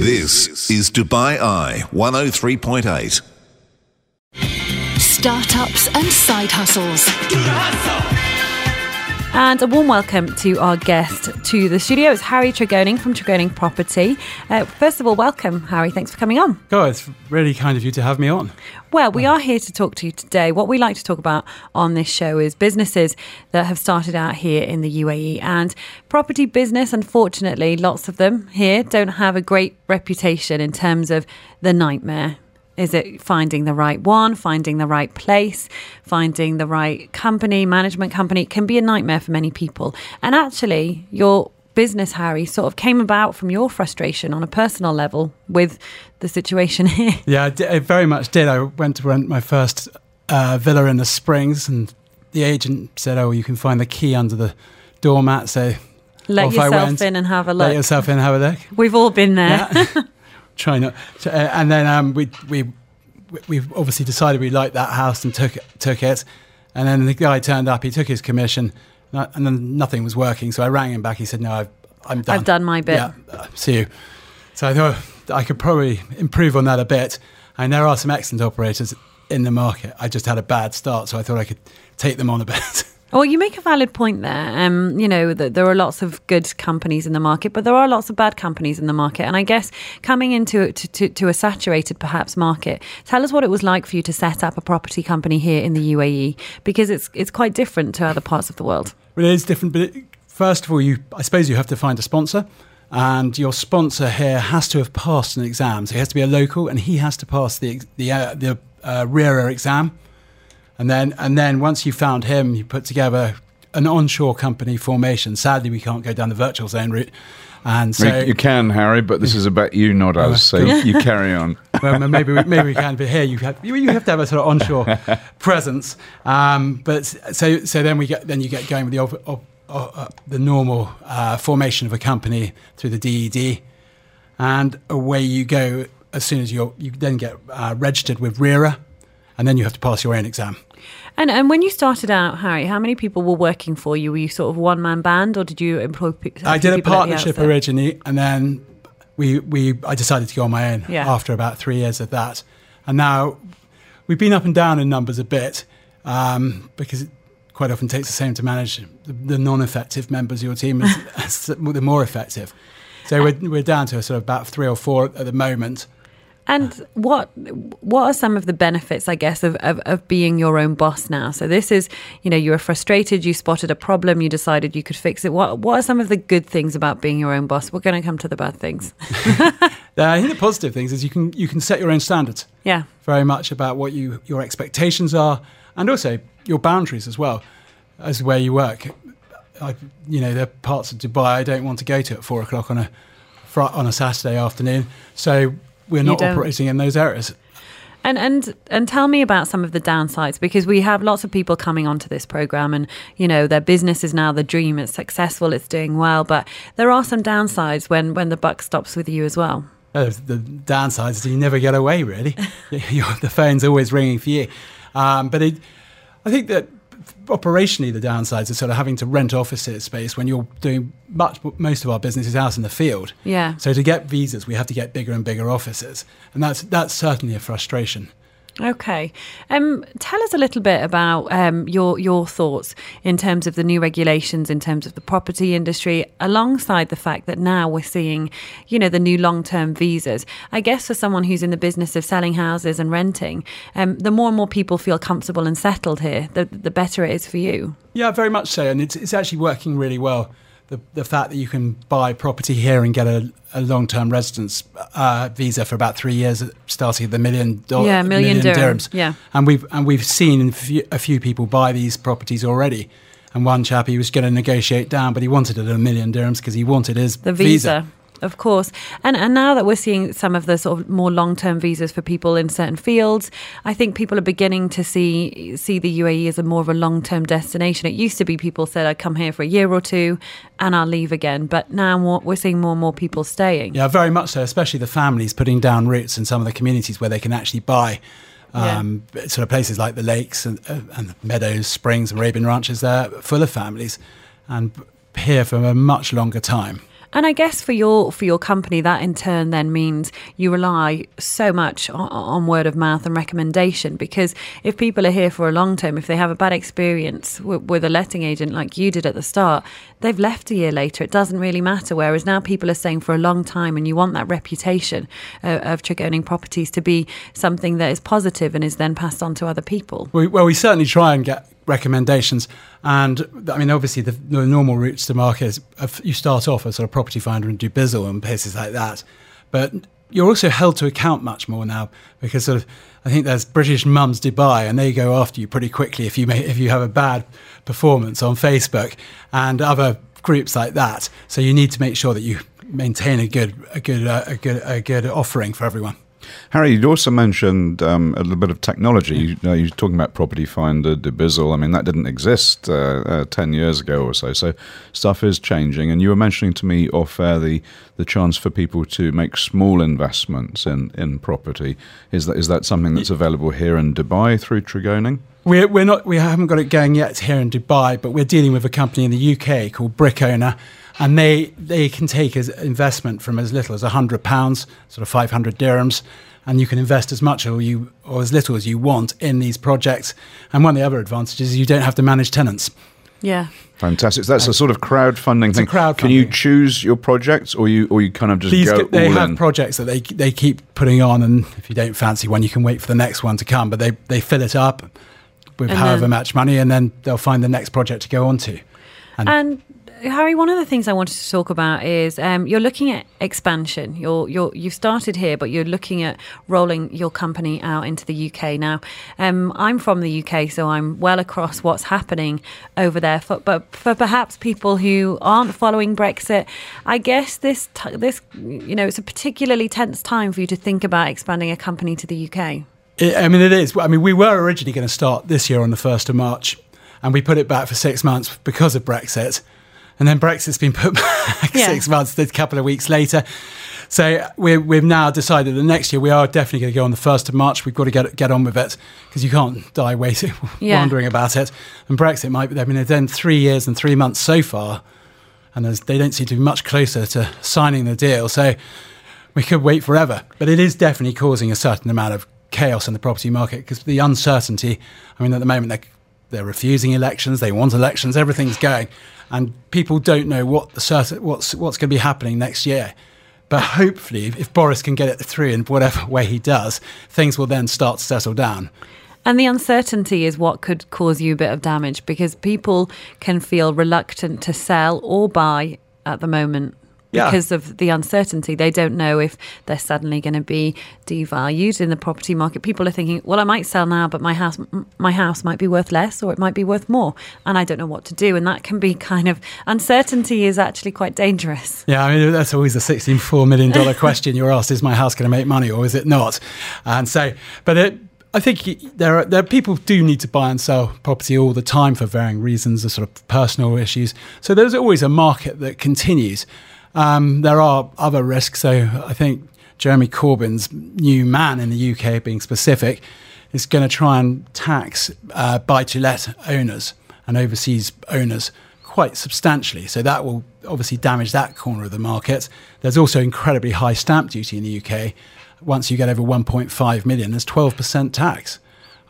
This is Dubai Eye 103.8. Startups and side hustles. And a warm welcome to our guest to the studio. It's Harry Tregoning from Tregoning Property. Uh, first of all, welcome, Harry. Thanks for coming on. Oh, it's really kind of you to have me on. Well, we are here to talk to you today. What we like to talk about on this show is businesses that have started out here in the UAE. And property business, unfortunately, lots of them here don't have a great reputation in terms of the nightmare is it finding the right one, finding the right place, finding the right company, management company? It can be a nightmare for many people. And actually, your business, Harry, sort of came about from your frustration on a personal level with the situation here. Yeah, I, did, I very much did. I went to rent my first uh, villa in the Springs, and the agent said, "Oh, you can find the key under the doormat." So let yourself in and have a look. let yourself in, and have a look. We've all been there. Yeah. Try not. To, uh, and then um, we we we obviously decided we liked that house and took took it. And then the guy turned up. He took his commission, and and then nothing was working. So I rang him back. He said, "No, I've, I'm done. I've done my bit. Yeah, uh, see you." So I thought I could probably improve on that a bit. And there are some excellent operators in the market. I just had a bad start, so I thought I could take them on a bit. Well, you make a valid point there. Um, you know, that there are lots of good companies in the market, but there are lots of bad companies in the market. And I guess coming into to, to, to a saturated, perhaps, market, tell us what it was like for you to set up a property company here in the UAE, because it's it's quite different to other parts of the world. But it is different. But it, first of all, you I suppose you have to find a sponsor, and your sponsor here has to have passed an exam. So he has to be a local, and he has to pass the the uh, the uh, RERA exam, and then and then once you found him, you put together an onshore company formation. Sadly, we can't go down the virtual zone route, and so you, can, Harry, but this is about you, not us. So you carry on. well, maybe we, maybe we can. But here you have you, you have to have a sort of onshore presence. Um, but so so then we get then you get going with the ov- ov- uh, the normal uh, formation of a company through the DED, and away you go. As soon as you you then get uh, registered with RERA, and then you have to pass your own exam. And and when you started out, Harry, how many people were working for you? Were you sort of one man band, or did you employ? pe- I did a people partnership originally, and then we we I decided to go on my own Yeah. after about three years of that, and now we've been up and down in numbers a bit um, because it quite often takes the same to manage the, the non-effective members of your team as, as the more effective. So we're we're down to sort of about three or four at the moment. And what what are some of the benefits, I guess, of, of, of being your own boss now? So this is, you know, you were frustrated, you spotted a problem, you decided you could fix it. What what are some of the good things about being your own boss? We're going to come to the bad things. I think the positive things is you can you can set your own standards. Yeah. very much about what you your expectations are, and also your boundaries as well as where you work. I, you know, there are parts of Dubai I don't want to go to at four o'clock on a on a Saturday afternoon, so we're not operating in those areas. And and and tell me about some of the downsides because we have lots of people coming onto this program and you know their business is now the dream it's successful it's doing well but there are some downsides when when the buck stops with you as well. Uh, the downsides is you never get away really. The phone's always ringing for you. Um, but it, I think that operationally the downsides are sort of having to rent office space when you're doing much most of our business is out in the field. Yeah. So to get visas, we have to get bigger and bigger offices, and that's that's certainly a frustration. Okay. Um, tell us a little bit about um, your your thoughts in terms of the new regulations, in terms of the property industry, alongside the fact that now we're seeing, you know, the new long term visas. I guess for someone who's in the business of selling houses and renting, um, the more and more people feel comfortable and settled here, the the better it is for you. Yeah, very much so, and it's it's actually working really well. The the fact that you can buy property here and get a, a long term residence uh, visa for about three years, starting at the million dollars, Yeah, million dirhams, yeah. and we've and we've seen a few, a few people buy these properties already. And one chap, he was going to negotiate down, but he wanted it at a million dirhams because he wanted his The visa. Of course, and and now that we're seeing some of the sort of more long term visas for people in certain fields, I think people are beginning to see see the UAE as a more of a long term destination. It used to be people said I'd come here for a year or two and I'll leave again, but now more, we're seeing more and more people staying. Yeah, very much so, especially the families putting down roots in some of the communities where they can actually buy um, sort of places like the lakes and, uh, and the meadows, springs, Arabian ranches. They're full of families and here for a much longer time. And I guess for your for your company, that in turn then means you rely so much on, on, word of mouth and recommendation. Because if people are here for a long term, if they have a bad experience with, with a letting agent like you did at the start, they've left a year later. It doesn't really matter. Whereas now people are staying for a long time, and you want that reputation uh, of Tregoning Properties to be something that is positive and is then passed on to other people. We, well, we certainly try and get recommendations. And I mean, obviously, the, the normal routes to market is if you start off as sort of property finder and Dubizzle and places like that. But you're also held to account much more now because sort of I think there's British Mums Dubai and they go after you pretty quickly if you may, if you have a bad performance on Facebook and other groups like that. So you need to make sure that you maintain a good a good uh, a good a good offering for everyone. Harry, you also mentioned um, a little bit of technology. You, know, you're talking about Property Finder, Dubizzle. I mean, that didn't exist uh, uh, 10 years ago or so. So stuff is changing. And you were mentioning to me off air the, the chance for people to make small investments in, in property. Is that, is that something that's available here in Dubai through Tregoning? We're, we're not, we haven't got it going yet here in Dubai, but we're dealing with a company in the UK called Brickowner and they they can take as investment from as little as hundred pounds, sort of five hundred dirhams, and you can invest as much or you or as little as you want in these projects. And one of the other advantages is you don't have to manage tenants. Yeah. Fantastic. So that's a sort of crowdfunding thing. Crowdfunding. Can you choose your projects, or you or you kind of just These go? they all have in? projects that they they keep putting on, and if you don't fancy one, you can wait for the next one to come. But they they fill it up with And however then- much money, and then they'll find the next project to go on to. And Harry, one of the things I wanted to talk about is um, you're looking at expansion. You're you're you've started here, but you're looking at rolling your company out into the UK now. Um, I'm from the UK, so I'm well across what's happening over there. For, but for perhaps people who aren't following Brexit, I guess this t- this you know it's a particularly tense time for you to think about expanding a company to the UK. It, I mean, it is. I mean, we were originally going to start this year on the 1st of March, and we put it back for six months because of Brexit. And then Brexit's been put back Yeah. six months, a couple of weeks later. So we we've now decided that next year we are definitely going to go on the 1st of March. We've got to get, get on with it because you can't die waiting, Yeah. wondering about it. And Brexit might be, I mean, they've done three years and three months so far, and there's, they don't seem to be much closer to signing the deal. So we could wait forever. But it is definitely causing a certain amount of chaos in the property market because the uncertainty. I mean, at the moment they're they're refusing elections, they want elections, everything's going, and people don't know what the certain what's what's going to be happening next year. But hopefully, if, if Boris can get it through in whatever way he does, things will then start to settle down. And the uncertainty is what could cause you a bit of damage because people can feel reluctant to sell or buy at the moment Yeah. because of the uncertainty. They don't know if they're suddenly going to be devalued in the property market. People are thinking, "Well, I might sell now, but my house my house might be worth less or it might be worth more, and I don't know what to do." And that can be kind of uncertainty is actually quite dangerous. Yeah, I mean that's always a sixty-four million dollar question you're asked: Is my house going to make money or is it not? And so, but it, I think there are there are people do need to buy and sell property all the time for varying reasons, the sort of personal issues. So there's always a market that continues. Um, there are other risks. So I think Jeremy Corbyn's new man in the UK, being specific, is going to try and tax uh, buy-to-let owners and overseas owners quite substantially. So that will obviously damage that corner of the market. There's also incredibly high stamp duty in the UK. Once you get over 1.5 million, there's 12% tax,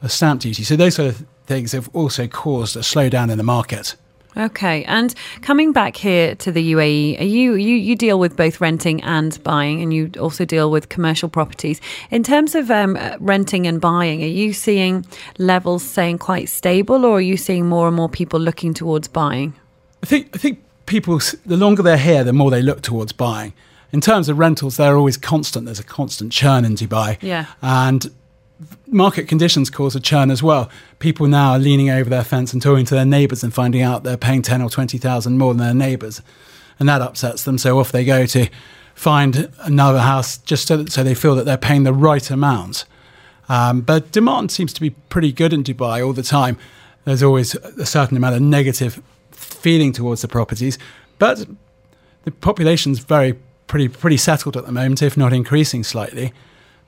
a stamp duty. So those sort of things have also caused a slowdown in the market. Okay, and coming back here to the UAE, are you you you deal with both renting and buying, and you also deal with commercial properties. In terms of um, renting and buying, are you seeing levels staying quite stable, or are you seeing more and more people looking towards buying? I think I think people the longer they're here, the more they look towards buying. In terms of rentals, they're always constant. There's a constant churn in Dubai. Yeah. And market conditions cause a churn as well. People now are leaning over their fence and talking to their neighbours and finding out they're paying ten or twenty thousand more than their neighbours, and that upsets them. So off they go to find another house just so, that, so they feel that they're paying the right amount. Um, but demand seems to be pretty good in Dubai all the time. There's always a certain amount of negative feeling towards the properties, but the population's very pretty pretty settled at the moment, if not increasing slightly.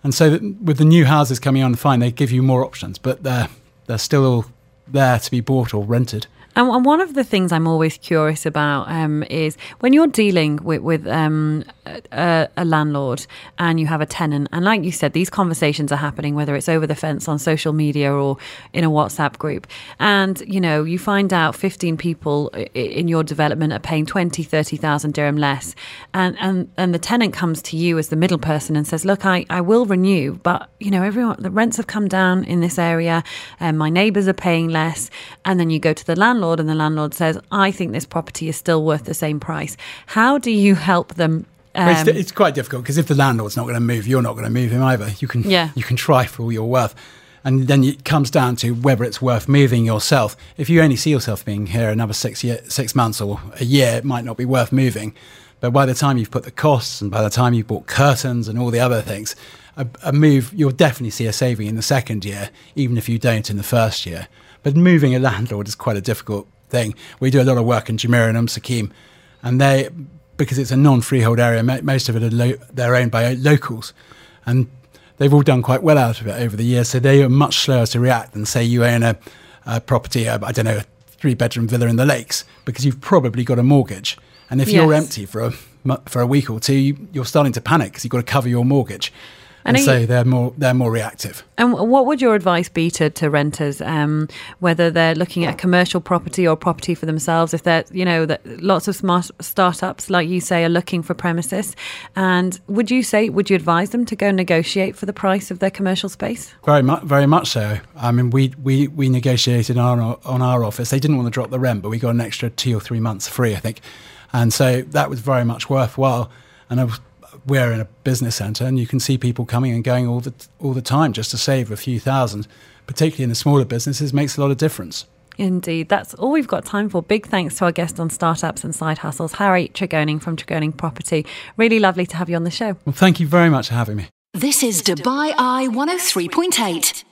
And so with the new houses coming on, fine, they give you more options, but they're they're still there to be bought or rented. And, one of the things I'm always curious about um, is when you're dealing with, with um, a, a, landlord and you have a tenant, and like you said, these conversations are happening, whether it's over the fence on social media or in a WhatsApp group. And, you know, you find out 15 people in your development are paying 20, 30,000 dirham less. And, and, and the tenant comes to you as the middle person and says, look, I, I will renew, but, you know, everyone, the rents have come down in this area and my neighbours are paying less. And then you go to the landlord landlord and the landlord says, I think this property is still worth the same price. How do you help them? Um, it's, it's, quite difficult because if the landlord's not going to move, you're not going to move him either. You can, yeah. you can try for all your worth. And then it comes down to whether it's worth moving yourself. If you only see yourself being here another six, year, six months or a year, it might not be worth moving. But by the time you've put the costs and by the time you've bought curtains and all the other things, a, a, move, you'll definitely see a saving in the second year, even if you don't in the first year. But moving a landlord is quite a difficult thing. We do a lot of work in Jumeirah and Umm Suqeim, and they, because it's a non-freehold area, most of it are lo- they're owned by locals, and they've all done quite well out of it over the years. So they are much slower to react than say you own a, a property, I don't know, a three-bedroom villa in the lakes, because you've probably got a mortgage, and if yes. you're empty for a for a week or two, you're starting to panic because you've got to cover your mortgage. And, and so you, they're more they're more reactive. And what would your advice be to, to renters, um, whether they're looking at commercial property or property for themselves? If they're you know that lots of smart startups, like you say, are looking for premises, and would you say would you advise them to go negotiate for the price of their commercial space? Very much, very much so. I mean, we we we negotiated on our, on our office. They didn't want to drop the rent, but we got an extra two or three months free, I think, and so that was very much worthwhile. And I was we're in a business centre, and you can see people coming and going all the all the time just to save a few thousand. Particularly in the smaller businesses, makes a lot of difference. Indeed, that's all we've got time for. Big thanks to our guest on startups and side hustles, Harry Tregoning from Tregoning Property. Really lovely to have you on the show. Well, thank you very much for having me. This is Dubai Eye 103.8.